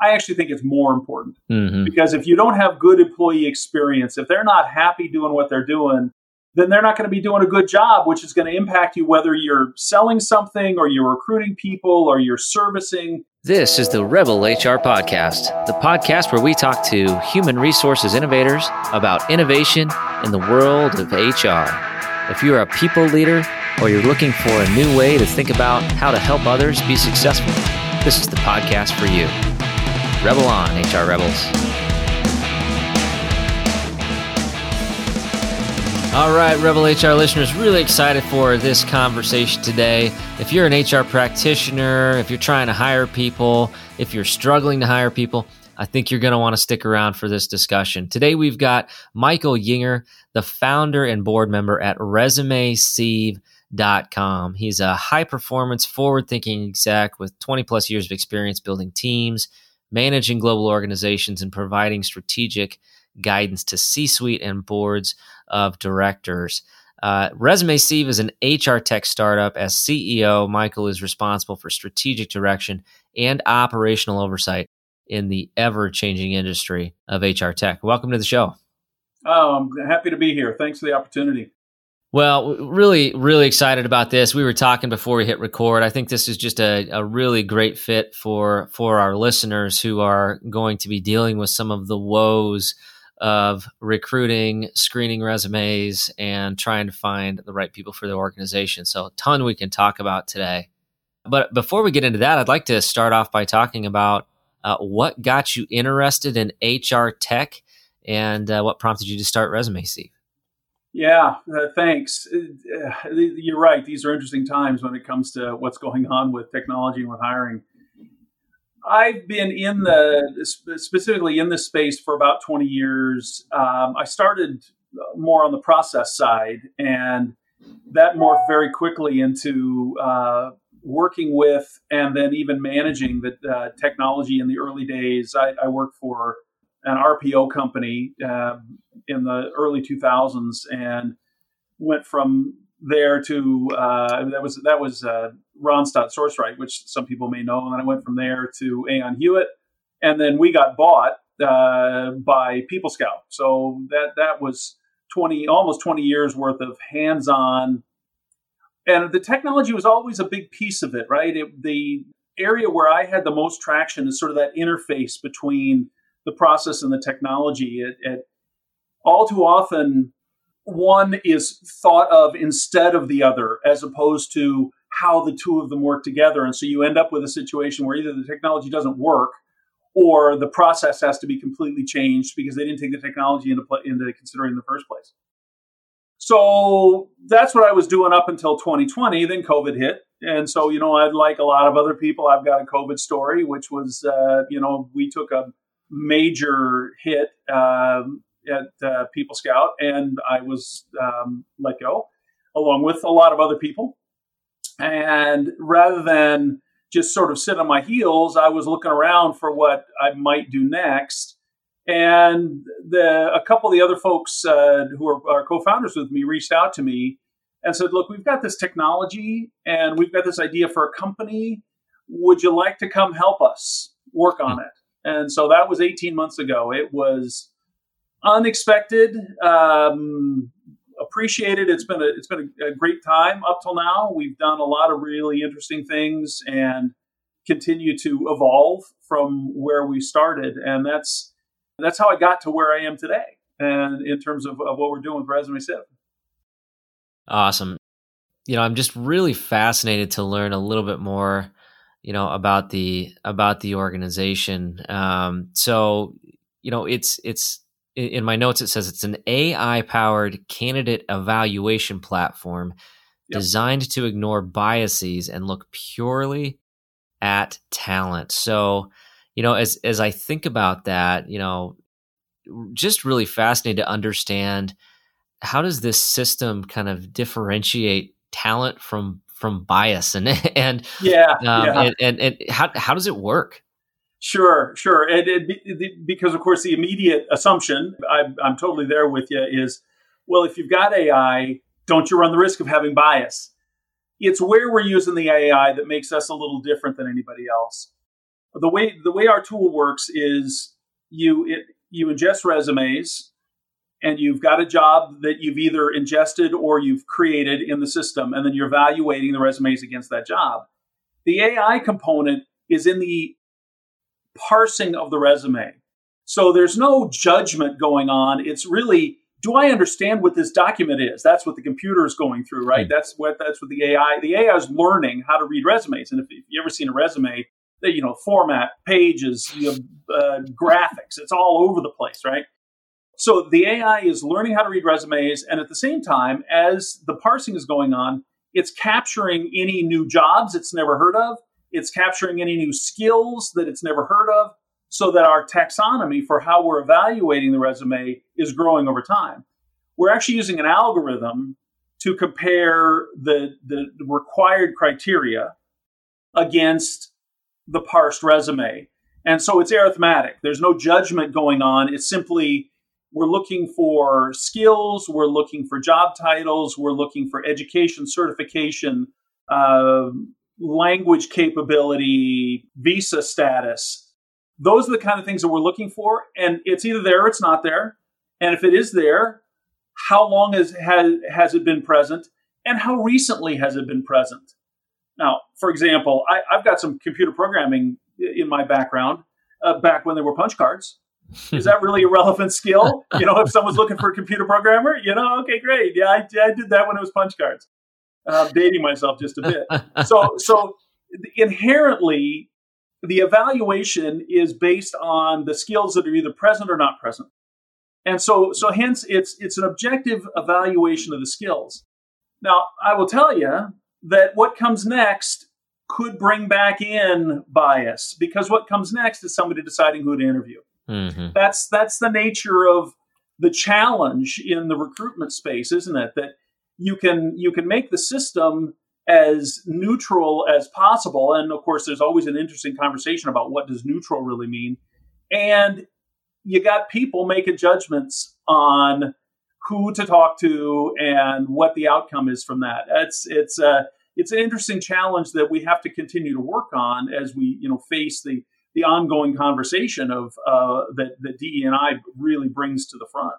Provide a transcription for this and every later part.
I actually think it's more important mm-hmm. because if you don't have good employee experience, if they're not happy doing what they're doing, then they're not going to be doing a good job, which is going to impact you whether you're selling something or you're recruiting people or you're servicing. This is the Rebel HR Podcast, the podcast where we talk to human resources innovators about innovation in the world of HR. If you're a people leader or you're looking for a new way to think about how to help others be successful, this is the podcast for you. Rebel on, HR Rebels. All right, Rebel HR listeners, really excited for this conversation today. If you're an HR practitioner, if you're trying to hire people, if you're struggling to hire people, I think you're going to want to stick around for this discussion. Today, we've got Michael Yinger, the founder and board member at ResumeSieve.com. He's a high performance, forward thinking exec with 20 plus years of experience building teams managing global organizations and providing strategic guidance to C suite and boards of directors. Uh, ResumeSieve is an HR tech startup. As CEO, Michael is responsible for strategic direction and operational oversight in the ever changing industry of HR tech. Welcome to the show. Oh, I'm happy to be here. Thanks for the opportunity. Well, really, really excited about this. We were talking before we hit record. I think this is just a, a really great fit for for our listeners who are going to be dealing with some of the woes of recruiting, screening resumes, and trying to find the right people for the organization. So, a ton we can talk about today. But before we get into that, I'd like to start off by talking about uh, what got you interested in HR tech and uh, what prompted you to start ResumeSieve. Yeah, uh, thanks. Uh, you're right. These are interesting times when it comes to what's going on with technology and with hiring. I've been in the specifically in this space for about 20 years. Um, I started more on the process side, and that morphed very quickly into uh, working with and then even managing the uh, technology in the early days. I, I worked for an RPO company uh, in the early 2000s and went from there to uh, that was that was uh, Randstad Sourceright, which some people may know, and then I went from there to Aon Hewitt, and then we got bought uh, by PeopleScout. So that that was 20 almost 20 years worth of hands-on. And the technology was always a big piece of it right? It, the area where i had the most traction is sort of that interface between the process and the technology. It, it, all too often, one is thought of instead of the other, as opposed to how the two of them work together. And so you end up with a situation where either the technology doesn't work or the process has to be completely changed because they didn't take the technology into, play, into considering in the first place. So that's what I was doing up until 2020. Then COVID hit. And so, you know, I'd like a lot of other people, I've got a COVID story, which was, uh, you know, we took a major hit um, at uh, PeopleScout, and I was um, let go along with a lot of other people. And rather than just sort of sit on my heels, I was looking around for what I might do next. And the, a couple of the other folks uh, who are, are co-founders with me reached out to me and said, "Look, we've got this technology and we've got this idea for a company. Would you like to come help us work on it?" And so that was 18 months ago. It was unexpected, um, appreciated. It's been a, it's been a, a great time up till now. We've done a lot of really interesting things and continue to evolve from where we started. And that's that's how I got to where I am today. And in terms of, of what we're doing with ResumeSieve. Awesome. You know, I'm just really fascinated to learn a little bit more you know about the about the organization um, so you know it's it's in my notes it says it's an ai powered candidate evaluation platform yep. designed to ignore biases and look purely at talent so you know as as i think about that you know just really fascinated to understand how does this system kind of differentiate talent from from bias and and yeah, um, yeah. And, and, and how how does it work? Sure, sure. And it, because of course the immediate assumption I'm, I'm totally there with you is well if you've got AI, don't you run the risk of having bias? It's where we're using the AI that makes us a little different than anybody else. the way the way our tool works is you it, you ingest resumes and you've got a job that you've either ingested or you've created in the system and then you're evaluating the resumes against that job the ai component is in the parsing of the resume so there's no judgment going on it's really do i understand what this document is that's what the computer is going through right mm-hmm. that's what that's what the ai the ai is learning how to read resumes and if, you ever seen a resume that you know, format, pages, you know, uh, graphics. It's all over the place, right? So the AI is learning how to read resumes, and at the same time, as the parsing is going on, it's capturing any new jobs it's never heard of. It's capturing any new skills that it's never heard of, so that our taxonomy for how we're evaluating the resume is growing over time. We're actually using an algorithm to compare the, the required criteria against the parsed resume. And so it's arithmetic. There's no judgment going on. It's simply we're looking for skills, we're looking for job titles, we're looking for education, certification, uh, language capability, visa status. Those are the kind of things that we're looking for. And it's either there or it's not there. And if it is there, how long has, has, it been present? And how recently has it been present? Now, for example, I, have got some computer programming in my background uh, back when there were punch cards. Is that really a relevant skill? You know, if someone's looking for a computer programmer, you know, okay, great. Yeah, I, I did that when it was punch cards. Uh, dating myself just a bit. So, so inherently, the evaluation is based on the skills that are either present or not present. And so, so hence, it's it's an objective evaluation of the skills. Now, I will tell you that what comes next could bring back in bias because what comes next is somebody deciding who to interview. Mm-hmm. That's that's the nature of the challenge in the recruitment space, isn't it? That you can you can make the system as neutral as possible, and of course, there's always an interesting conversation about what does neutral really mean, and you got people making judgments on who to talk to and what the outcome is from that. It's it's a uh, it's an interesting challenge that we have to continue to work on as we you know face the the ongoing conversation of uh, that that DE and I really brings to the front.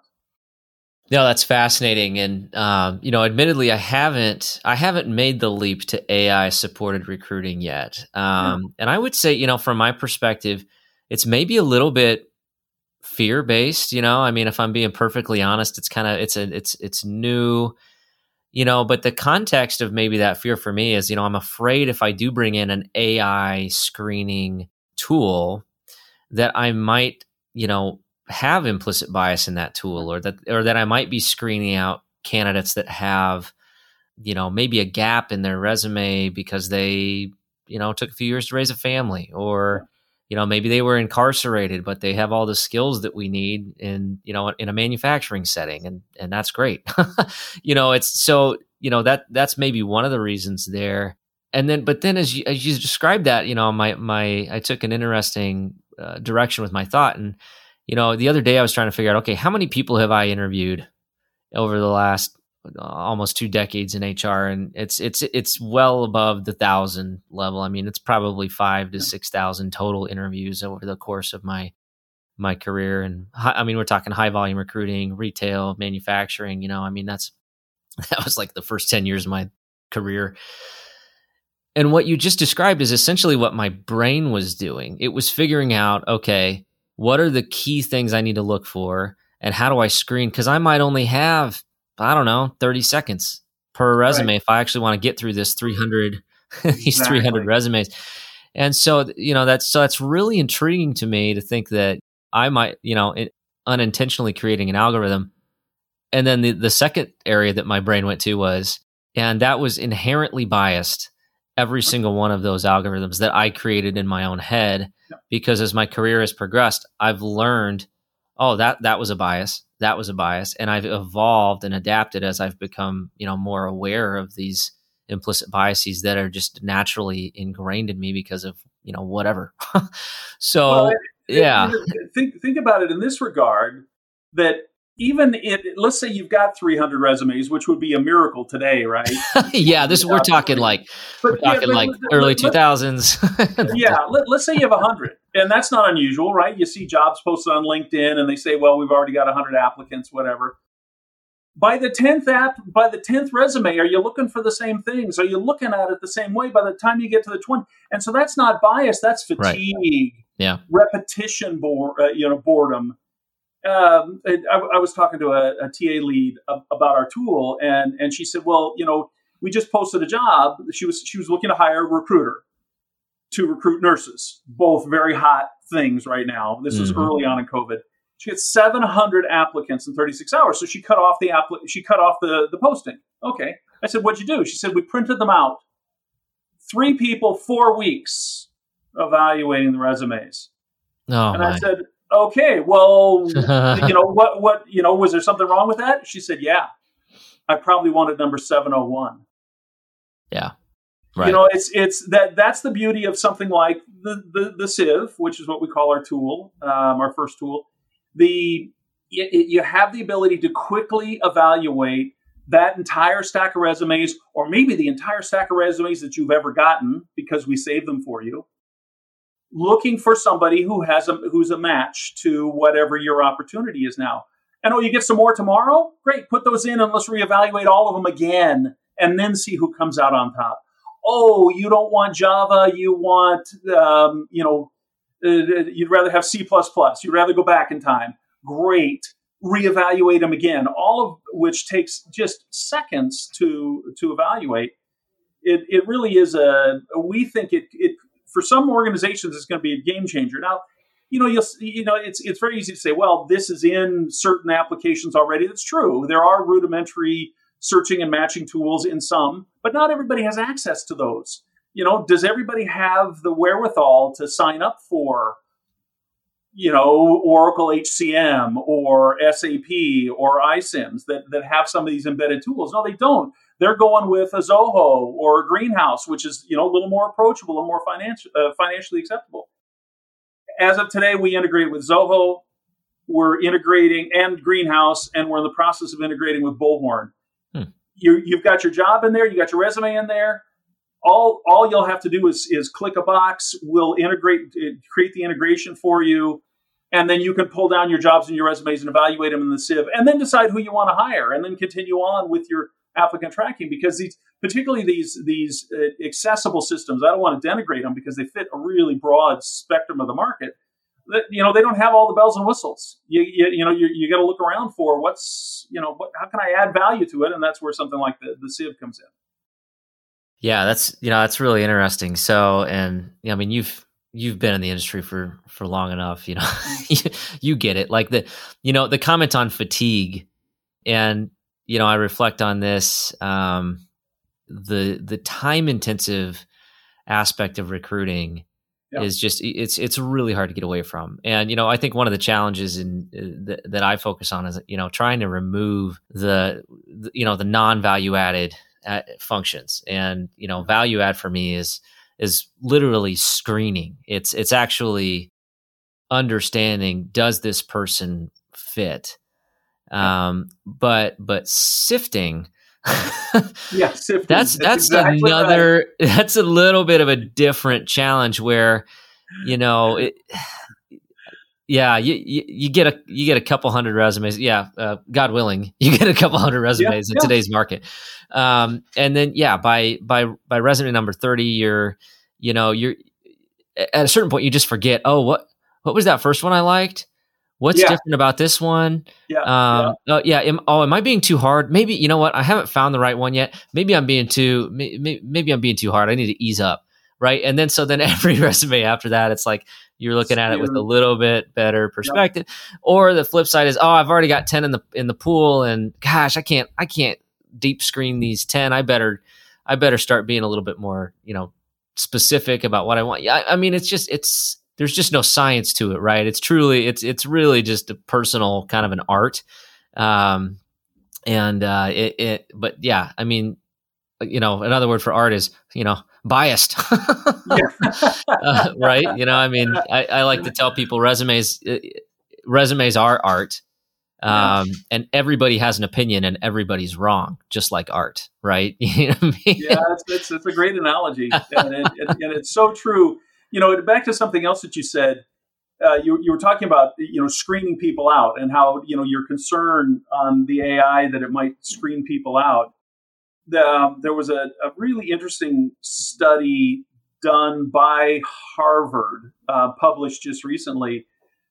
No, that's fascinating, and um, you know, admittedly, I haven't I haven't made the leap to AI supported recruiting yet. Um, yeah. And I would say, you know, from my perspective, it's maybe a little bit fear based. You know, I mean, if I'm being perfectly honest, it's kind of it's a it's it's new, you know. But the context of maybe that fear for me is, you know, I'm afraid if I do bring in an AI screening tool, that I might, you know, have implicit bias in that tool, or that or that I might be screening out candidates that have, you know, maybe a gap in their resume because they, you know, took a few years to raise a family, or you know maybe they were incarcerated but they have all the skills that we need in you know in a manufacturing setting and and that's great. You know it's so you know that that's maybe one of the reasons there and then but then as you as you described that you know my my i took an interesting uh, direction with my thought and you know the other day i was trying to figure out okay how many people have i interviewed over the last almost two decades in HR, and it's it's it's well above the thousand level. I mean, it's probably five to six thousand total interviews over the course of my my career. And I mean, we're talking high volume recruiting, retail, manufacturing. You know, I mean, that's that was like the first ten years of my career. And what you just described is essentially what my brain was doing. It was figuring out, okay, what are the key things I need to look for, and how do I screen? Because I might only have I don't know, 30 seconds per resume right. if I actually want to get through this 300 these exactly. 300 resumes. And so, you know, that's so that's really intriguing to me to think that I might, you know, it, unintentionally creating an algorithm. And then the, the second area that my brain went to was, and that was inherently biased every single one of those algorithms that I created in my own head. Because as my career has progressed, I've learned, oh, that that was a bias that was a bias and i've evolved and adapted as i've become you know more aware of these implicit biases that are just naturally ingrained in me because of you know whatever so well, yeah think think about it in this regard that even it, let's say you've got 300 resumes, which would be a miracle today, right? yeah, this we're talking like but, we're talking yeah, like early 2000s. yeah, let, us say you have 100, and that's not unusual, right? You see jobs posted on LinkedIn, and they say, "Well, we've already got 100 applicants, whatever." By the 10th app, by the 10th resume, are you looking for the same things? Are you looking at it the same way by the time you get to the 20? And so that's not bias, that's fatigue. Right. Yeah. Repetition, bore, uh, you know, boredom um, I, I, was talking to a, a, TA lead about our tool, and and she said, "Well, you know, we just posted a job. She was she was looking to hire a recruiter to recruit nurses, both very hot things right now. This mm-hmm. was early on in COVID. She had 700 applicants in 36 hours, so she cut off the app. She cut off the the posting. Okay, I said, "What'd you do?" She said, "We printed them out. Three people, four weeks, evaluating the resumes." Oh, and my. I said, okay, well, you know, what, what, you know, was there something wrong with that? She said, yeah, I probably wanted number 701. Yeah. Right. You know, it's, it's that, that's the beauty of something like the, the, the sieve, which is what we call our tool, um, our first tool. The, it, you have the ability to quickly evaluate that entire stack of resumes, or maybe the entire stack of resumes that you've ever gotten because we saved them for you looking for somebody who has a who's a match to whatever your opportunity is now. And oh, you get some more tomorrow? Great, put those in and let's reevaluate all of them again and then see who comes out on top. Oh, you don't want Java, you want, um, you know, uh, you'd rather have C++, you'd rather go back in time. Great, reevaluate them again, all of which takes just seconds to, to evaluate. It, it really is a, we think it, it for some organizations, it's going to be a game changer. Now, you know, you'll, you know, it's it's very easy to say, well, this is in certain applications already. That's true. There are rudimentary searching and matching tools in some, but not everybody has access to those. You know, does everybody have the wherewithal to sign up for, you know, Oracle HCM or SAP or iCIMS that, that have some of these embedded tools? No, they don't. They're going with a Zoho or a Greenhouse, which is you know a little more approachable and more financial, uh, financially acceptable. As of today, we integrate with Zoho. We're integrating and Greenhouse, and we're in the process of integrating with Bullhorn. Hmm. You, you've got your job in there, you got your resume in there. All all you'll have to do is is click a box. We'll integrate, uh, create the integration for you and then you can pull down your jobs and your resumes and evaluate them in the sieve and then decide who you want to hire and then continue on with your applicant tracking because these, particularly these these uh, accessible systems, I don't want to denigrate them because they fit a really broad spectrum of the market. That, you know, they don't have all the bells and whistles. You you, you know, you, you got to look around for what's you know, what, how can I add value to it, and that's where something like the the Sieve comes in. Yeah, that's you know that's really interesting. So, and I mean, you've you've been in the industry for for long enough. You know, you, you get it. Like the you know the comment on fatigue, and you know, I reflect on this. Um, the the time intensive aspect of recruiting yeah. is just it's it's really hard to get away from. And you know, I think one of the challenges in uh, that I focus on is you know trying to remove the, the you know the non value added uh, functions. And you know, value add for me is is literally screening. It's it's actually understanding does this person fit um, but but sifting. yeah, sifting. That's that's, that's exactly another. Right. That's a little bit of a different challenge where, you know, it, yeah, you, you, you get a you get a couple hundred resumes. Yeah, uh, God willing, you get a couple hundred resumes yeah, in yeah. today's market. Um, and then yeah, by by by resume number thirty, you're you know you're at a certain point you just forget. Oh, what what was that first one I liked? What's yeah. different about this one? Yeah. Um, yeah. Oh, yeah. Am, oh, am I being too hard? Maybe you know what? I haven't found the right one yet. Maybe I'm being too. Maybe, maybe I'm being too hard. I need to ease up, right? And then so then every resume after that, it's like you're looking at it with a little bit better perspective. Yeah. Or the flip side is, oh, I've already got ten in the in the pool, and gosh, I can't I can't deep screen these ten. I better I better start being a little bit more you know specific about what I want. Yeah, I, I mean, it's just it's there's just no science to it, right? It's truly it's it's really just a personal kind of an art. Um, and uh, it, it but yeah, I mean, you know, another word for art is you know biased, uh, right? You know, I mean, I, I, like to tell people resumes uh, resumes are art. Um, yeah. and everybody has an opinion and everybody's wrong, just like art, right? you know I mean? Yeah, it's, it's, it's, a great analogy. and, it, it, and it's so true. You know, back to something else that you said, uh, you, you were talking about you know screening people out and how you know your concern on the AI that it might screen people out. The, um, there was a, a, really interesting study done by Harvard, uh, published just recently,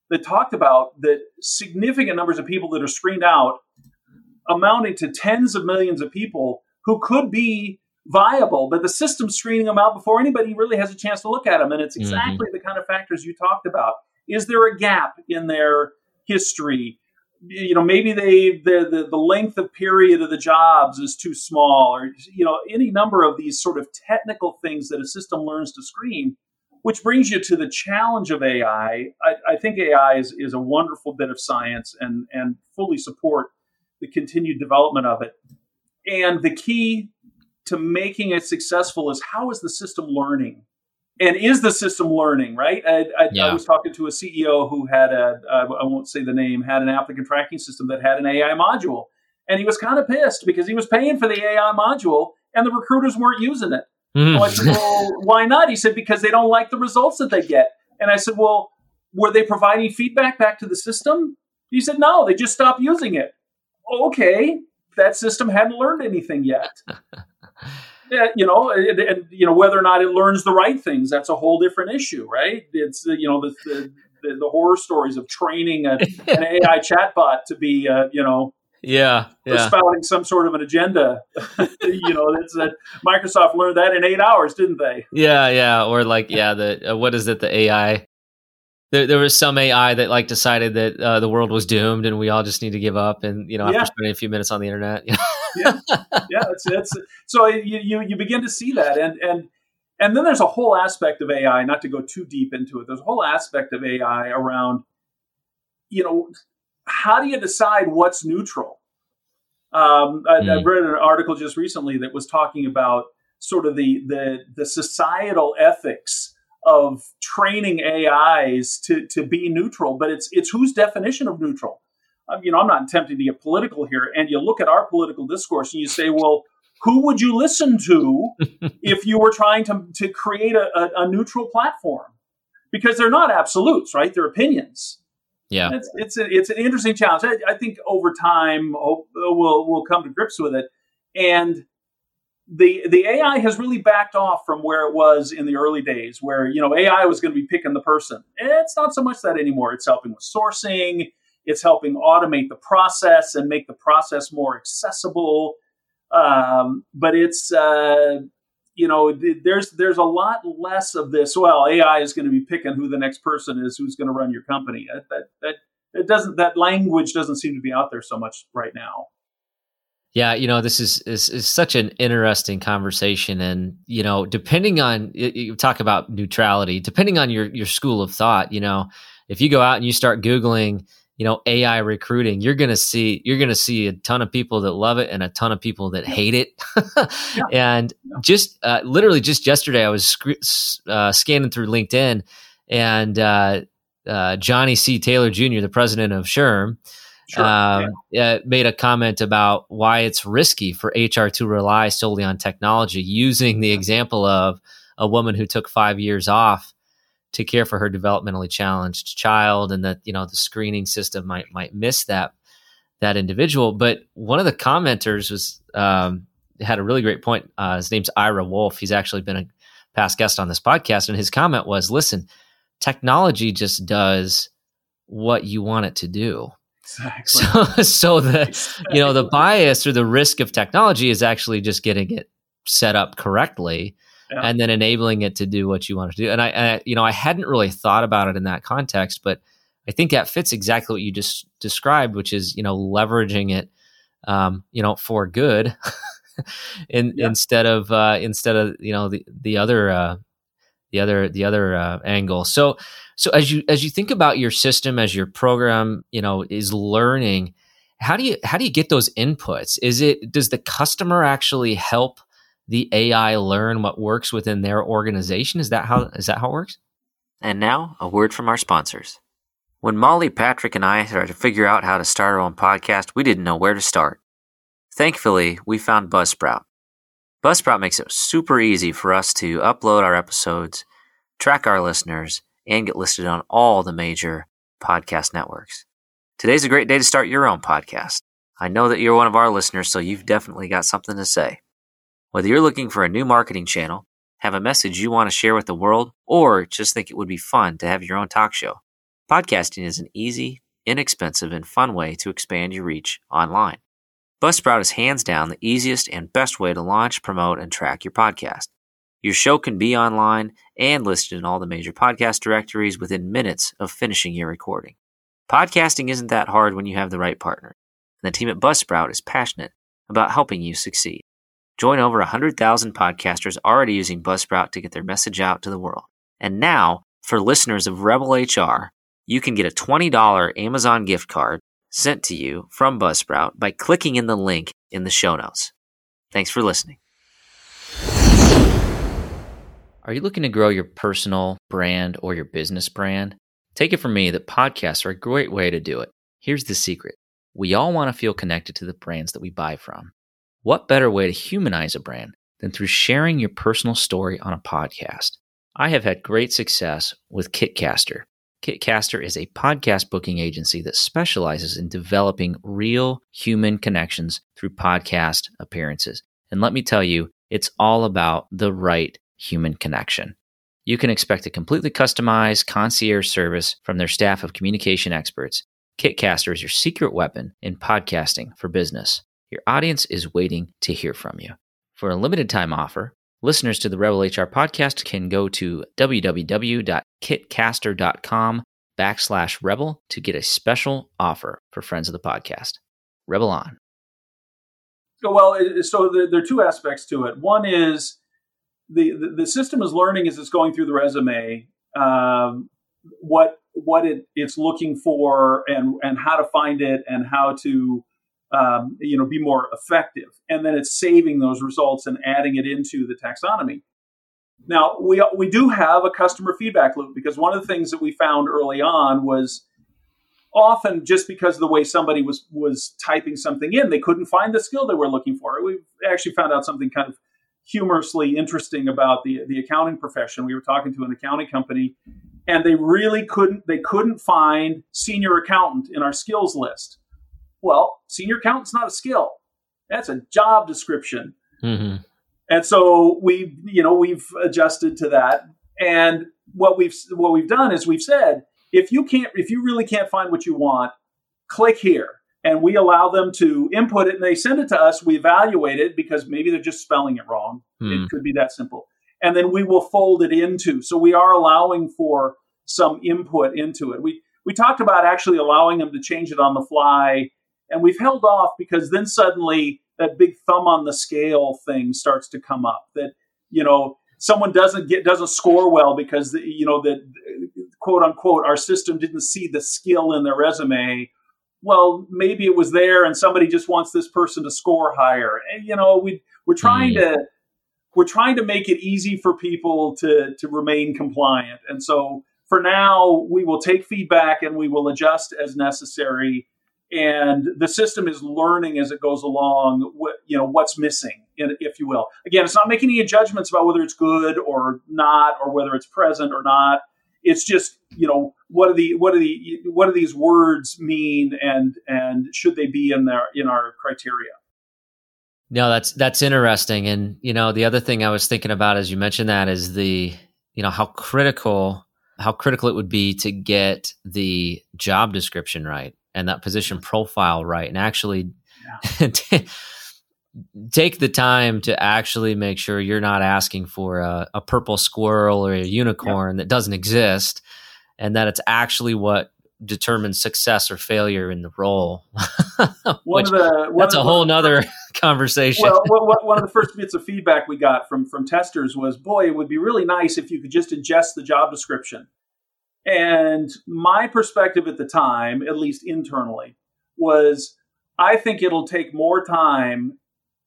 that talked about that significant numbers of people that are screened out, amounting to tens of millions of people who could be viable, but the system's screening them out before anybody really has a chance to look at them. And it's mm-hmm. exactly mm-hmm. the kind of factors you talked about. Is there a gap in their history? You know, maybe they the, the, the length of period of the jobs is too small, or you know, any number of these sort of technical things that a system learns to screen. Which brings you to the challenge of AI. I, I think AI is, is a wonderful bit of science and, and fully support the continued development of it. And the key to making it successful is how is the system learning? and is the system learning right? I, I, yeah. I, was talking to a ceo who had a I won't say the name had an applicant tracking system that had an ai module. And he was kind of pissed because he was paying for the ai module and the recruiters weren't using it. Mm. so i said well why not? He said because they don't like the results that they get. And i said well were they providing feedback back to the system? He said no they just stopped using it. Okay that system hadn't learned anything yet you know, and, and, you know whether or not it learns the right things, that's a whole different issue, right? It's you know the the, the, the horror stories of training a, an AI chatbot to be, uh, you know, yeah, yeah. spouting some sort of an agenda. you know, that's that Microsoft learned that in eight hours, didn't they? Yeah, yeah. Or like, yeah, the uh, what is it? The AI there, there was some AI that like decided that uh, the world was doomed and we all just need to give up. And you know, after spending a few minutes on the internet, yeah, yeah, it's, it's so you, you you begin to see that, and and and then there's a whole aspect of AI. Not to go too deep into it, there's a whole aspect of AI around, you know, how do you decide what's neutral? Um, I, mm. I read an article just recently that was talking about sort of the the the societal ethics of training AIs to, to be neutral, but it's it's whose definition of neutral. Um, you know, I'm not attempting to get political here. And you look at our political discourse and you say, well, who would you listen to if you were trying to, to create a, a, a, neutral platform? Because they're not absolutes, right? They're opinions. Yeah, it's it's, a, it's an interesting challenge. I, I think over time we'll we'll come to grips with it, and the the AI has really backed off from where it was in the early days, where you know AI was going to be picking the person. It's not so much that anymore. It's helping with sourcing. It's helping automate the process and make the process more accessible. Um, but it's uh, you know there's there's a lot less of this. Well, AI is going to be picking who the next person is who's going to run your company. That that that it doesn't that language doesn't seem to be out there so much right now. Yeah, you know, this is, is is such an interesting conversation, and you know, depending on you talk about neutrality, depending on your your school of thought, you know, if you go out and you start googling, you know, AI recruiting, you're gonna see you're gonna see a ton of people that love it and a ton of people that hate it. yeah. And just uh, literally just yesterday, I was sc- uh, scanning through LinkedIn, and uh, uh Johnny C. Taylor Jr., the president of SHRM sure. um, yeah. made a comment about why it's risky for HR to rely solely on technology, using the example of a woman who took five years off to care for her developmentally challenged child, and that you know the screening system might might miss that that individual. But one of the commenters was um, had a really great point. Uh, his name's Ira Wolfe. He's actually been a past guest on this podcast, and his comment was, "Listen, technology just does." what you want it to do. Exactly. So, so the exactly. you know the bias or the risk of technology is actually just getting it set up correctly yeah. and then enabling it to do what you want to do. And I, I, you know, I hadn't really thought about it in that context, but I think that fits exactly what you just described, which is you know leveraging it, um, you know, for good, in, yeah. instead of uh, instead of you know the the other uh, the other the other uh, angle. So so as you as you think about your system as your program, you know, is learning, how do you how do you get those inputs? Is it does the customer actually help the AI learn what works within their organization? Is that how is that how it works? And now, a word from our sponsors. When Molly, Patrick, and I started to figure out how to start our own podcast, we didn't know where to start. Thankfully, we found Buzzsprout. Buzzsprout makes it super easy for us to upload our episodes, track our listeners, and get listed on all the major podcast networks. Today's a great day to start your own podcast. I know that you're one of our listeners, so you've definitely got something to say. Whether you're looking for a new marketing channel, have a message you want to share with the world, or just think it would be fun to have your own talk show, podcasting is an easy, inexpensive, and fun way to expand your reach online. Buzzsprout is hands down the easiest and best way to launch, promote, and track your podcast. Your show can be online and listed in all the major podcast directories within minutes of finishing your recording. Podcasting isn't that hard when you have the right partner and the team at Buzzsprout is passionate about helping you succeed. Join over 100,000 podcasters already using Buzzsprout to get their message out to the world. And now, for listeners of Rebel HR, you can get a $20 Amazon gift card sent to you from Buzzsprout by clicking in the link in the show notes. Thanks for listening. Are you looking to grow your personal brand or your business brand? Take it from me that podcasts are a great way to do it. Here's the secret we all want to feel connected to the brands that we buy from. What better way to humanize a brand than through sharing your personal story on a podcast? I have had great success with Kitcaster. Kitcaster is a podcast booking agency that specializes in developing real human connections through podcast appearances. And let me tell you, it's all about the right human connection. You can expect a completely customized concierge service from their staff of communication experts Kitcaster is your secret weapon in podcasting for business. Your audience is waiting to hear from you. For a limited time offer, listeners to the Rebel HR podcast can go to www.kitcaster.com backslash rebel to get a special offer for friends of the podcast. Rebel on. Well, so there are two aspects to it. One is the, the, system is learning as it's going through the resume um, what what it, it's looking for and and how to find it and how to um, you know be more effective. And then it's saving those results and adding it into the taxonomy. Now we we do have a customer feedback loop because one of the things that we found early on was often just because of the way somebody was was typing something in they couldn't find the skill they were looking for. We actually found out something kind of humorously interesting about the the accounting profession. We were talking to an accounting company and they really couldn't they couldn't find senior accountant in our skills list well senior accountant's not a skill that's a job description mm-hmm. and so we you know we've adjusted to that and what we've what we've done is we've said if you can't if you really can't find what you want click here and we allow them to input it and they send it to us we evaluate it because maybe they're just spelling it wrong mm. it could be that simple and then we will fold it into. So we are allowing for some input into it. We we talked about actually allowing them to change it on the fly, and we've held off because then suddenly that big thumb on the scale thing starts to come up. That you know someone doesn't get doesn't score well because the, you know that quote unquote our system didn't see the skill in their resume well maybe it was there and somebody just wants this person to score higher and you know we we're trying mm-hmm. to we're trying to make it easy for people to to remain compliant. And so for now, we will take feedback and we will adjust as necessary. And the system is learning as it goes along, what, you know, what's missing, if you will. Again, it's not making any judgments about whether it's good or not, or whether it's present or not. It's just, you know, what are the what are the what do these words mean, and and should they be in there in our criteria? No, that's that's interesting. And you know, the other thing I was thinking about as you mentioned that is the you know how critical how critical it would be to get the job description right and that position mm. profile right, and actually yeah. take the time to actually make sure you're not asking for a, a purple squirrel or a unicorn that doesn't exist, and that it's actually what determines success or failure in the role. Which, the, that's a whole nother conversation. Well, one of the first bits of feedback we got from from testers was, "Boy, it would be really nice if you could just ingest the job description." And my perspective at the time, at least internally, was I think it'll take more time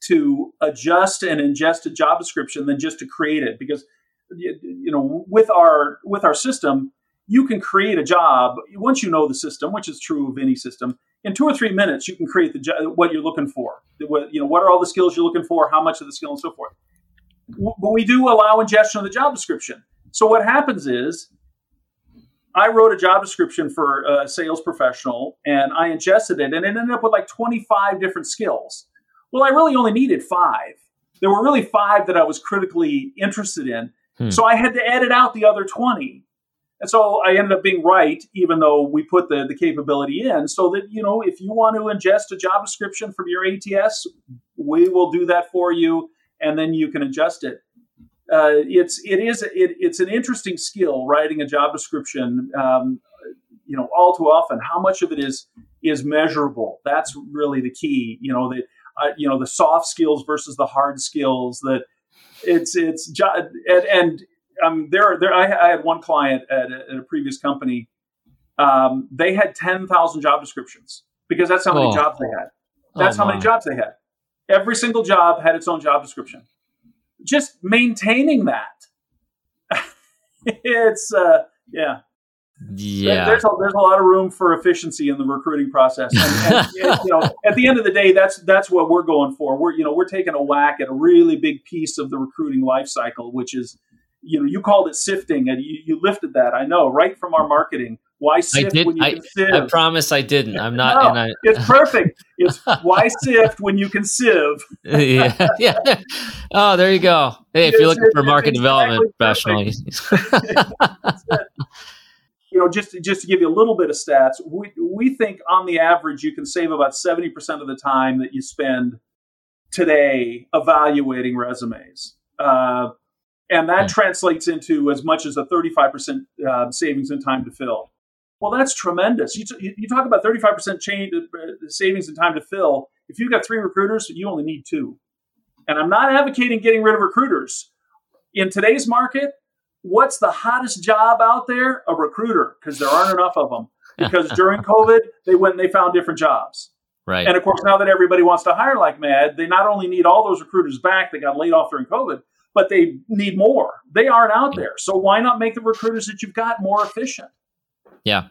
to adjust and ingest a job description than just to create it because you know with our with our system you can create a job once you know the system, which is true of any system. In two or three minutes, you can create the what you're looking for. What, you know, what are all the skills you're looking for? How much of the skill and so forth. But we do allow ingestion of the job description. So what happens is, I wrote a job description for a sales professional, and I ingested it, and it ended up with like 25 different skills. Well, I really only needed five. There were really five that I was critically interested in. Hmm. So I had to edit out the other 20 and so I ended up being right, even though we put the, the capability in, so that, you know, if you want to ingest a job description from your ATS, we will do that for you, and then you can adjust it. Uh, it's it is it, it's an interesting skill writing a job description. Um, you know, all too often, how much of it is is measurable? That's really the key. You know, the uh, you know the soft skills versus the hard skills. That it's it's and, and um, there, there. I, I, had one client at a, at a previous company. Um, they had ten thousand job descriptions because that's how many oh. jobs they had. That's oh, how many jobs they had. Every single job had its own job description. Just maintaining that, it's uh, yeah. Yeah, there's a, there's a lot of room for efficiency in the recruiting process. And, and, you know, at the end of the day, that's that's what we're going for. We're you know we're taking a whack at a really big piece of the recruiting life cycle, which is you know, you called it sifting, and you, you lifted that. I know, right from our marketing. Why sift did, when you I, can sieve? I promise I didn't. I'm not. no, I, it's perfect. It's why sift when you can sieve. yeah, yeah. Oh, there you go. Hey, if you're looking for market development professional, you know, just to, just to give you a little bit of stats, we we think on the average you can save about seventy percent of the time that you spend today evaluating resumes. Uh, and that translates into as much as a 35% uh, savings in time to fill. Well, that's tremendous. You, t- you talk about 35% change, uh, savings in time to fill. If you've got three recruiters, you only need two. And I'm not advocating getting rid of recruiters. In today's market, what's the hottest job out there? A recruiter, because there aren't enough of them. Because during COVID, they went and they found different jobs. Right. And of course, now that everybody wants to hire like mad, they not only need all those recruiters back that got laid off during COVID, but they need more. They aren't out there. So why not make the recruiters that you've got more efficient? Yeah.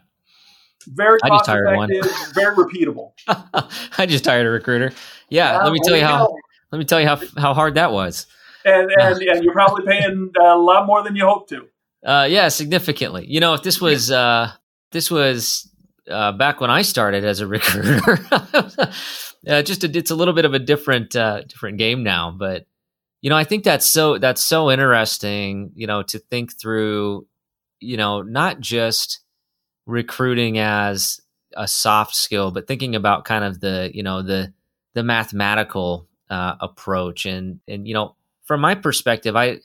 Very cost effective, very repeatable. I just hired a recruiter. Yeah, let me tell you how. Let me tell you how how hard that was. And and, and you're probably paying a lot more than you hoped to. Uh, yeah, significantly. You know, if this was uh, this was uh, back when I started as a recruiter, uh, just a, it's a little bit of a different uh, different game now. But you know i think that's so that's so interesting you know to think through you know not just recruiting as a soft skill but thinking about kind of the you know the the mathematical uh, approach. And and you know from my perspective i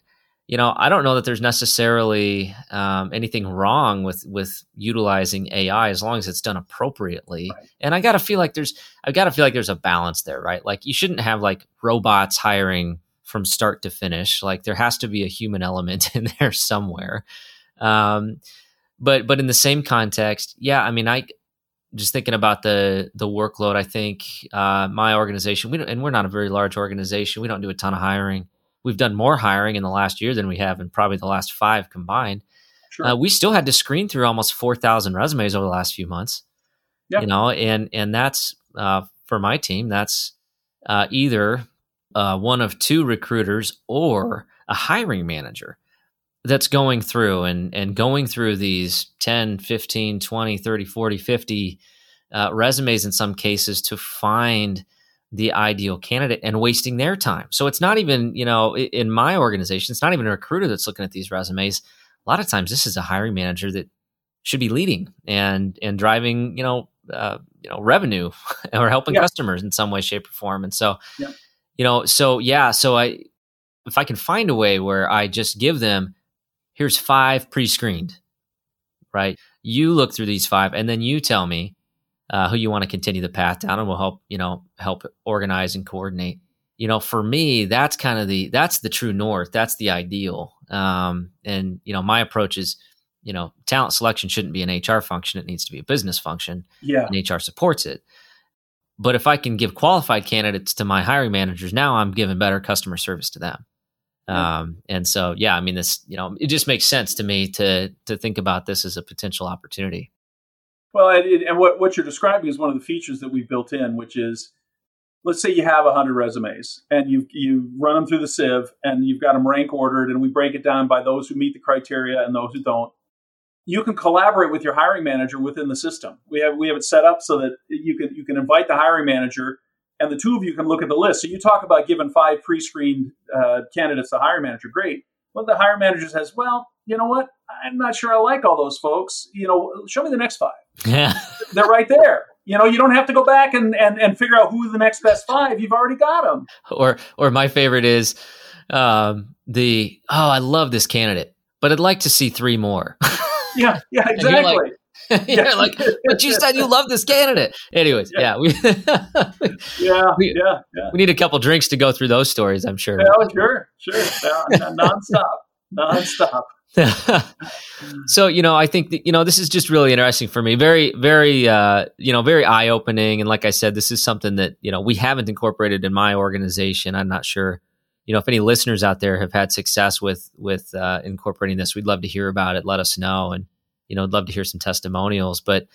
you know i don't know that there's necessarily um, anything wrong with with utilizing ai as long as it's done appropriately. Right. and i gotta feel like there's i gotta feel like there's a balance there right? Like you shouldn't have like robots hiring from start to finish. Like there has to be a human element in there somewhere. Um, but but in the same context, yeah, I mean, I just thinking about the the workload. I think uh, my organization, we don't, and we're not a very large organization. We don't do a ton of hiring. We've done more hiring in the last year than we have in probably the last five combined. Sure. Uh, we still had to screen through almost four thousand resumes over the last few months. You know, and and that's uh, for my team. That's uh, either uh, one of two recruiters or a hiring manager that's going through and, and going through these 10, 15, 20, 30, 40, 50 uh, resumes in some cases to find the ideal candidate and wasting their time. So it's not even, you know, in my organization, it's not even a recruiter that's looking at these resumes. A lot of times this is a hiring manager that should be leading and and driving, you know, uh, you know, revenue or helping yeah. customers in some way, shape, or form. And so yeah you know so yeah so i if i can find a way where i just give them here's five pre-screened right? You look through these five and then you tell me uh, who you want to continue the path down and we'll help you know help organize and coordinate. You know for me that's kind of the that's the true north that's the ideal. Um, and you know my approach is you know talent selection shouldn't be an hr function it needs to be a business function. Yeah. And hr supports it but if I can give qualified candidates to my hiring managers, now I'm giving better customer service to them. Um, and so, yeah, I mean, this, you know, it just makes sense to me to to think about this as a potential opportunity. Well, and, and what what you're describing is one of the features that we've built in, which is, let's say you have 100 resumes and you you run them through the sieve and you've got them rank ordered, and we break it down by those who meet the criteria and those who don't. You can collaborate with your hiring manager within the system. We have we have it set up so that you can you can invite the hiring manager and the two of you can look at the list. So you talk about giving five pre-screened uh, candidates the hiring manager. Great. Well, the hiring manager says, "Well, you know what? I'm not sure I like all those folks. You know, show me the next five. Yeah, they're right there. You know, you don't have to go back and, and, and figure out who the next best five. You've already got them. Or or my favorite is um, the oh, I love this candidate, but I'd like to see three more. yeah, yeah, exactly. yeah, like, but you said you love this candidate. Anyways, yeah, yeah we, yeah, we, yeah, yeah, We need a couple drinks to go through those stories. I'm sure. Yeah, sure, sure, nonstop, nonstop. so you know, I think that, you know this is just really interesting for me. Very, very, uh, you know, very eye opening. And like I said, this is something that you know we haven't incorporated in my organization. I'm not sure you know if any listeners out there have had success with with uh, incorporating this we'd love to hear about it let us know and you know, I'd love to hear some testimonials. But,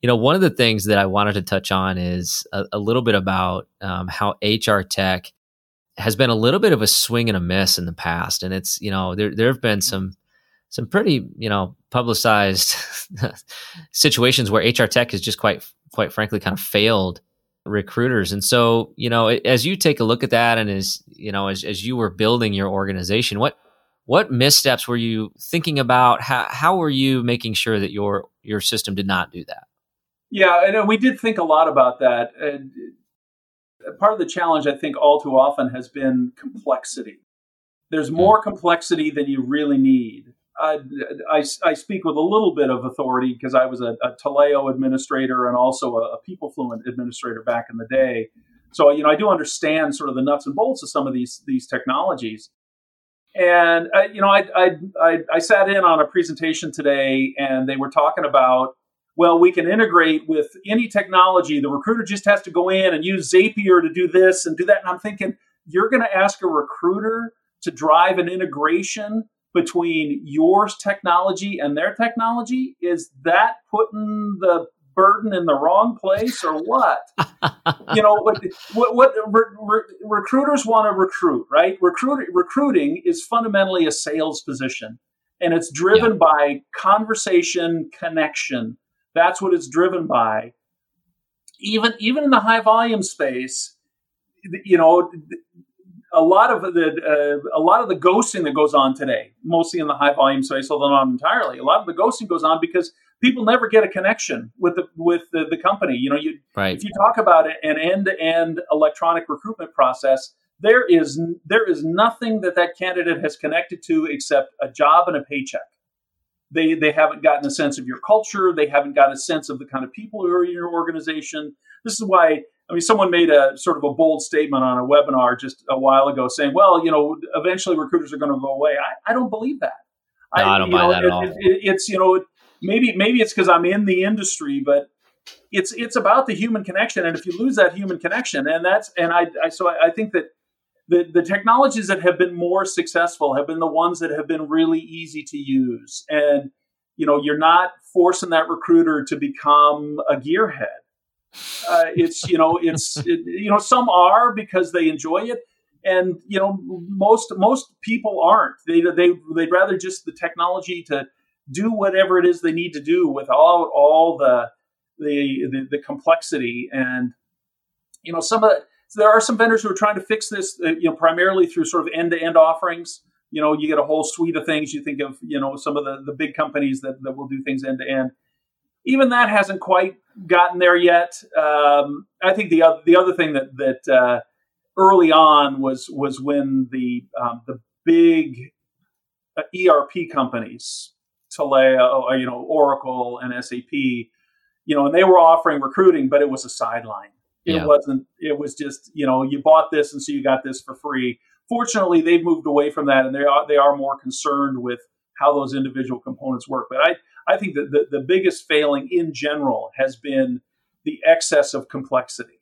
you know, one of the things that I wanted to touch on is a, a little bit about um, how HR tech has been a little bit of a swing and a miss in the past. And it's, you know, there, there have been some, some pretty, you know, publicized situations where HR tech has just quite, quite frankly, kind of failed recruiters. And so, you know, as you take a look at that and as, you know, as, as you were building your organization, what, what missteps were you thinking about? How, how were you making sure that your your system did not do that? Yeah, and we did think a lot about that. And part of the challenge, I think, all too often has been complexity. There's hmm. more complexity than you really need. I, I, I speak with a little bit of authority because I was a, a Taleo administrator and also a, a PeopleFluent administrator back in the day. So you know I do understand sort of the nuts and bolts of some of these these technologies. And uh, you know, I, I, I I sat in on a presentation today, and they were talking about well, we can integrate with any technology. The recruiter just has to go in and use Zapier to do this and do that. And I'm thinking, you're going to ask a recruiter to drive an integration between yours technology and their technology? Is that putting the burden in the wrong place or what? you know, what, what, what re, re, recruiters want to recruit, right? Recruit, recruiting is fundamentally a sales position and it's driven yeah. by conversation connection. That's what it's driven by. Even, even in the high volume space, you know, a lot of the uh, a lot of the ghosting that goes on today, mostly in the high volume space, although not entirely. A lot of the ghosting goes on because people never get a connection with the with the, the company. You know, you right. if you talk about it, an end to end electronic recruitment process, there is there is nothing that that candidate has connected to except a job and a paycheck. They they haven't gotten a sense of your culture. They haven't got a sense of the kind of people who are in your organization. This is why I mean, someone made a sort of a bold statement on a webinar just a while ago saying, well, you know, eventually recruiters are going to go away. I, I don't believe that. No, I, I, don't buy know, that at all. It, it, it's, you know, maybe, maybe it's because I'm in the industry, but it's, it's about the human connection. And if you lose that human connection, and that's, and I, I so I, I think that the, the technologies that have been more successful have been the ones that have been really easy to use. And, you know, you're not forcing that recruiter to become a gearhead uh, it's you know it's it, you know some are because they enjoy it, and you know most most people aren't. They they they'd rather just the technology to do whatever it is they need to do without all the the the, the complexity. And you know some of the, there are some vendors who are trying to fix this uh, you know primarily through sort of end to end offerings. You know you get a whole suite of things. You think of you know some of the the big companies that, that will do things end to end even that hasn't quite gotten there yet. Um, I think the other the other thing that that uh, early on was was when the um, the big uh, ERP companies, Taleo, uh, you know, Oracle and SAP, you know, and they were offering recruiting, but it was a sideline. It yeah. wasn't. It was just you know you bought this and so you got this for free. Fortunately, they've moved away from that, and they are they are more concerned with how those individual components work. But I I think that the, the biggest failing in general has been the excess of complexity.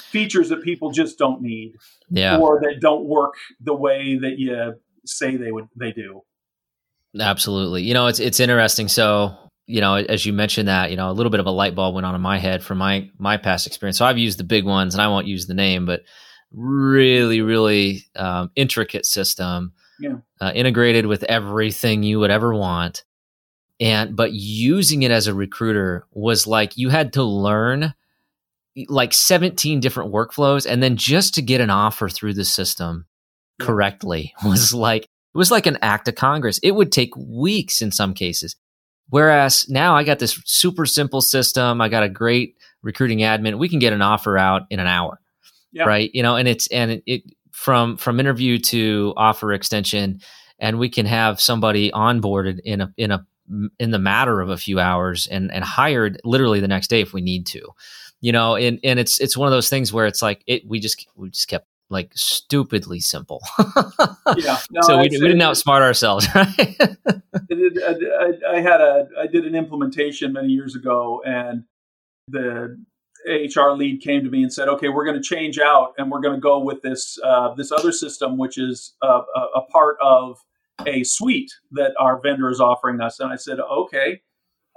Features that people just don't need, yeah. or that don't work the way that you say they would they do. Absolutely. You know, it's it's interesting. So, you know, as you mentioned that, you know, a little bit of a light bulb went on in my head from my my past experience. So I've used the big ones, and I won't use the name, but really, really um, intricate system, yeah. uh, integrated with everything you would ever want. And but using it as a recruiter was like you had to learn like 17 different workflows and then just to get an offer through the system correctly was like it was like an act of congress. It would take weeks in some cases. Whereas now i got this super simple system. I got a great recruiting admin. We can get an offer out in an hour yeah. right? You know and it's and it, it from from interview to offer extension and we can have somebody onboarded in a in a in the matter of a few hours and and hired literally the next day if we need to you know and and it's it's one of those things where it's like it we just we just kept like stupidly simple. Yeah. No, so we, we didn't outsmart ourselves right? I, I had a i did an implementation many years ago and the hr lead came to me and said okay we're going to change out and we're going to go with this uh, this other system which is a, a part of a suite that our vendor is offering us. And I said, okay,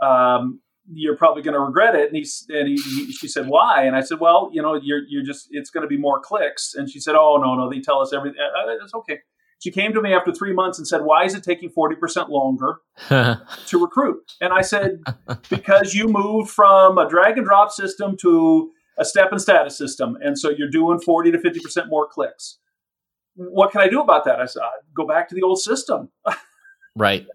um, you're probably going to regret it. And he, and he, he, she said, why? And I said, well, you know, you're, you're just, it's going to be more clicks. And she said, oh, no, no, they tell us everything. It's okay. She came to me after three months and said, why is it taking 40% longer to recruit? And I said, because you moved from a drag and drop system to a step and status system. And so you're doing 40 to 50% more clicks what can I do about that? I said, go back to the old system. right.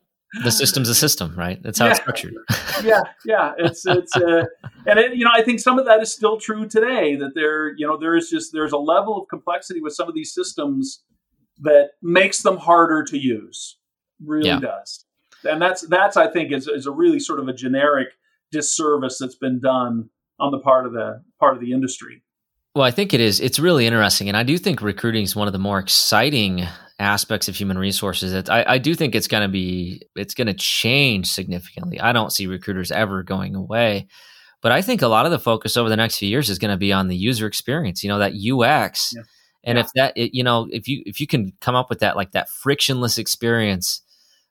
The system's a system, right? That's how yeah. it's structured. yeah, yeah. It's it's uh, and it, you know I think some of that is still true today. That there you know there is just there's a level of complexity with some of these systems that makes them harder to use. Really yeah. does. And that's that's I think is is a really sort of a generic disservice that's been done on the part of the part of the industry. Well, I think it is. It's really interesting, and I do think recruiting is one of the more exciting aspects of human resources. It, I, I do think it's going to be it's going to change significantly. I don't see recruiters ever going away, but I think a lot of the focus over the next few years is going to be on the user experience. You know, that UX, yeah. and yeah. if that it, you know if you if you can come up with that like that frictionless experience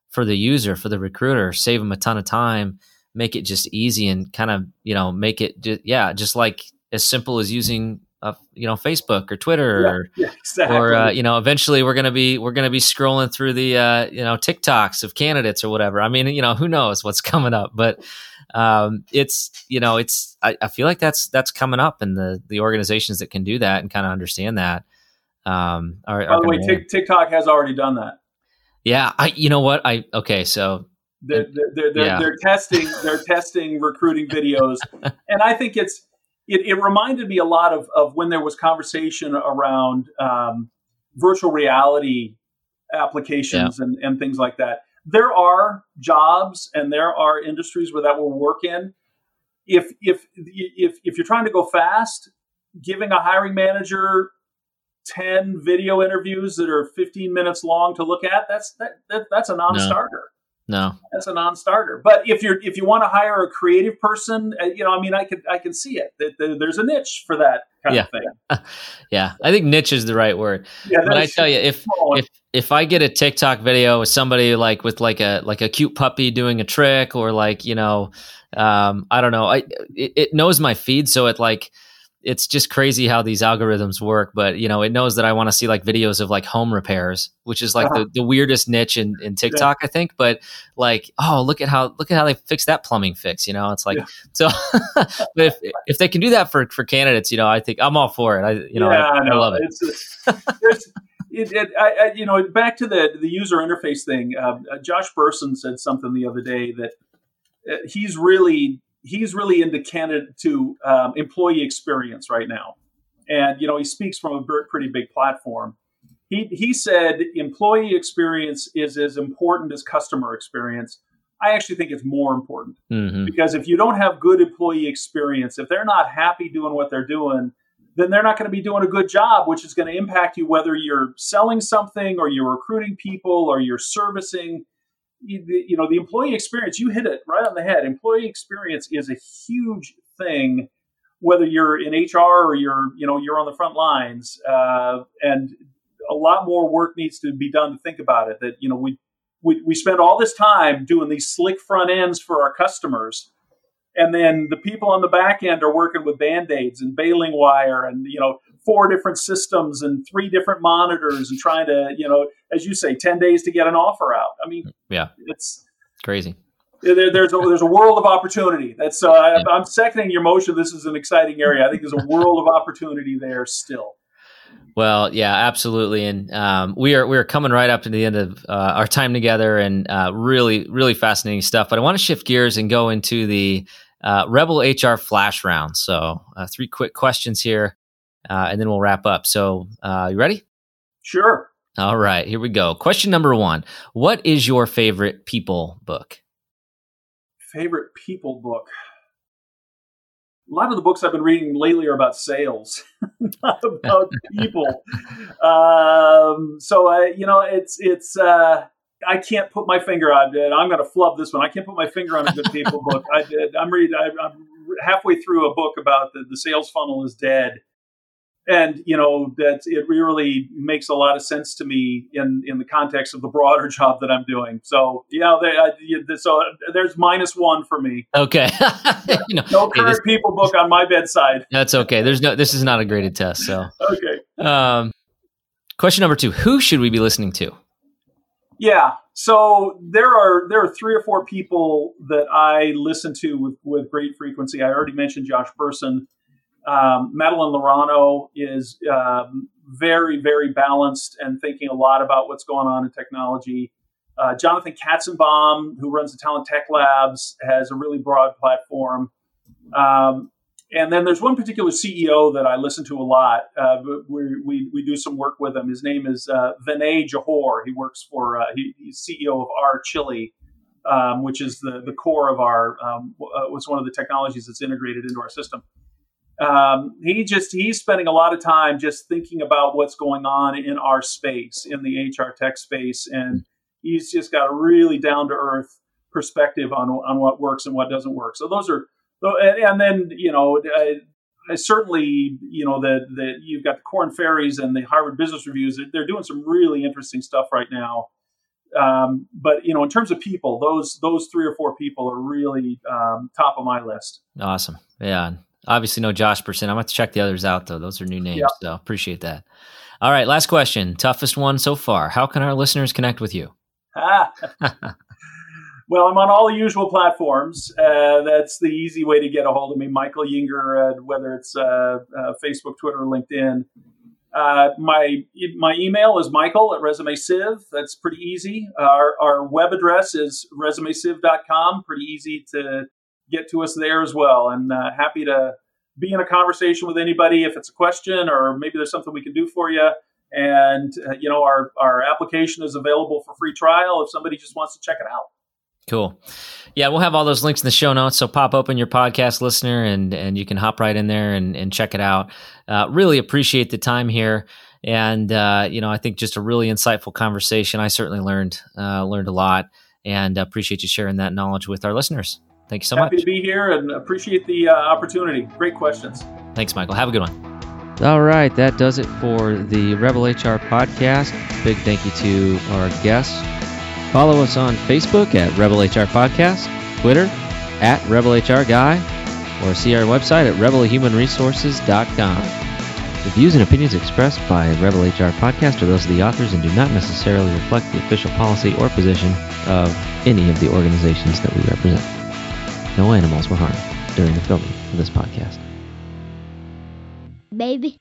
for the user for the recruiter, save them a ton of time, make it just easy, and kind of you know make it just, yeah just like as simple as using of you know Facebook or Twitter yeah, or yeah, exactly. or uh, you know eventually we're gonna be we're gonna be scrolling through the uh, you know TikToks of candidates or whatever. I mean you know who knows what's coming up, but um, it's you know it's I, I, feel like that's that's coming up and the the organizations that can do that and kind of understand that. Um, are, By the way, t- TikTok has already done that. Yeah, I you know what I okay so they're they're, they're, yeah. they're testing they're testing recruiting videos and I think it's it, it, reminded me a lot of, of when there was conversation around um, virtual reality applications yeah. and, and things like that. There are jobs and there are industries where that will work in. If if if if you're trying to go fast, giving a hiring manager 10 video interviews that are 15 minutes long to look at that's that, that that's a non-starter no, that's a non-starter. But if you're if you want to hire a creative person, uh, you know, I mean, I can I can see it. There's a niche for that kind yeah. of thing. yeah, I think niche is the right word. Yeah, but I tell you, if if if I get a TikTok video with somebody like with like a like a cute puppy doing a trick, or like you know, um, I don't know, I it, it knows my feed, so it like it's just crazy how these algorithms work but you know it knows that i want to see like videos of like home repairs which is like uh-huh. the, the weirdest niche in, in tiktok yeah. i think but like oh look at how look at how they fix that plumbing fix you know it's like yeah. so but if if they can do that for for candidates you know i think i'm all for it i you know yeah, I, I, I love it it's, it, it I, I, you know back to the the user interface thing um, uh, josh bersin said something the other day that uh, he's really he's really into candidate to um, employee experience right now, and you know he speaks from a pretty big platform. He he said employee experience is as important as customer experience. I actually think it's more important mm-hmm. because if you don't have good employee experience, if they're not happy doing what they're doing, then they're not going to be doing a good job, which is going to impact you whether you're selling something or you're recruiting people or you're servicing you know the employee experience you hit it right on the head employee experience is a huge thing whether you're in hr or you're you know you're on the front lines uh, and a lot more work needs to be done to think about it. That you know we we we spend all this time doing these slick front ends for our customers, and then the people on the back end are working with band aids and baling wire and you know four different systems and three different monitors and trying to you know as you say 10 days to get an offer out i mean yeah it's crazy there, there's a, there's a world of opportunity. That's uh, I, I'm seconding your motion. This is an exciting area. I think there's a world of opportunity there still. Well, yeah, absolutely, and um, we are we are coming right up to the end of uh, our time together, and uh, really really fascinating stuff. But I want to shift gears and go into the uh, Rebel HR Flash round. So uh, three quick questions here, uh, and then we'll wrap up. So uh, you ready? Sure. All right, here we go. Question number one: What is your favorite people book? favorite people book. A lot of the books I've been reading lately are about sales, not about people. Um, so I, you know, it's it's. Uh, I can't put my finger on it. I'm going to flub this one. I can't put my finger on a good people book. I did. I'm reading. I'm halfway through a book about the, the sales funnel is dead, and you know that it really makes a lot of sense to me in in the context of the broader job that I'm doing. So yeah, they, uh, so there's minus one for me. Okay, you know, no current this, people book on my bedside. That's okay. There's no. This is not a graded test. So okay. Um, question number two: Who should we be listening to? Yeah, so there are there are three or four people that I listen to with with great frequency. I already mentioned Josh Bersin. Um, Madeline Laurano is um, very, very balanced and thinking a lot about what's going on in technology. Uh, Jonathan Kestenbaum, who runs the Talent Tech Labs, has a really broad platform. Um, and then there's one particular CEO that I listen to a lot. Uh, we, we, we, do some work with him. His name is uh, Vinay Johar. He works for, uh, he, he's CEO of RChilli, um, which is the, the core of our, um, uh, was one of the technologies that's integrated into our system um, he just he's spending a lot of time just thinking about what's going on in our space in the hr tech space. And he's just got a really down to earth perspective on on what works and what doesn't work. So those are and then you know I, I certainly you know that that you've got the Korn Ferrys and the harvard business reviews they're doing some really interesting stuff right now. Um, but you know in terms of people those those three or four people are really um, top of my list. Awesome. Yeah Obviously, no Josh Bersin. I'm going to check the others out, though. Those are new names. Yep. So appreciate that. All right, last question. Toughest one so far. How can our listeners connect with you? Ah. well, I'm on all the usual platforms. Uh, that's the easy way to get a hold of me. Michael Yinger, uh, whether it's uh, uh Facebook, Twitter, or LinkedIn. Uh, my my email is michael at ResumeSieve. That's pretty easy. Our, our web address is resumesieve.com. Pretty easy to get to us there as well. And uh, happy to be in a conversation with anybody if it's a question or maybe there's something we can do for you. And uh, you know, our our application is available for free trial if somebody just wants to check it out. Cool. Yeah, we'll have all those links in the show notes. So pop open your podcast listener and and you can hop right in there and, and check it out. Uh, really appreciate the time here. And uh, you know, I think just a really insightful conversation. I certainly learned uh, learned a lot and appreciate you sharing that knowledge with our listeners. Thank you so Happy much. Happy to be here and appreciate the uh, opportunity. Great questions. Thanks, Michael. Have a good one. All right, that does it for the Rebel HR podcast. Big thank you to our guests. Follow us on Facebook at Rebel HR Podcast, Twitter at Rebel HR Guy, or see our website at rebelhumanresources.com. The views and opinions expressed by Rebel HR Podcast are those of the authors and do not necessarily reflect the official policy or position of any of the organizations that we represent. No animals were harmed during the filming of this podcast. Baby.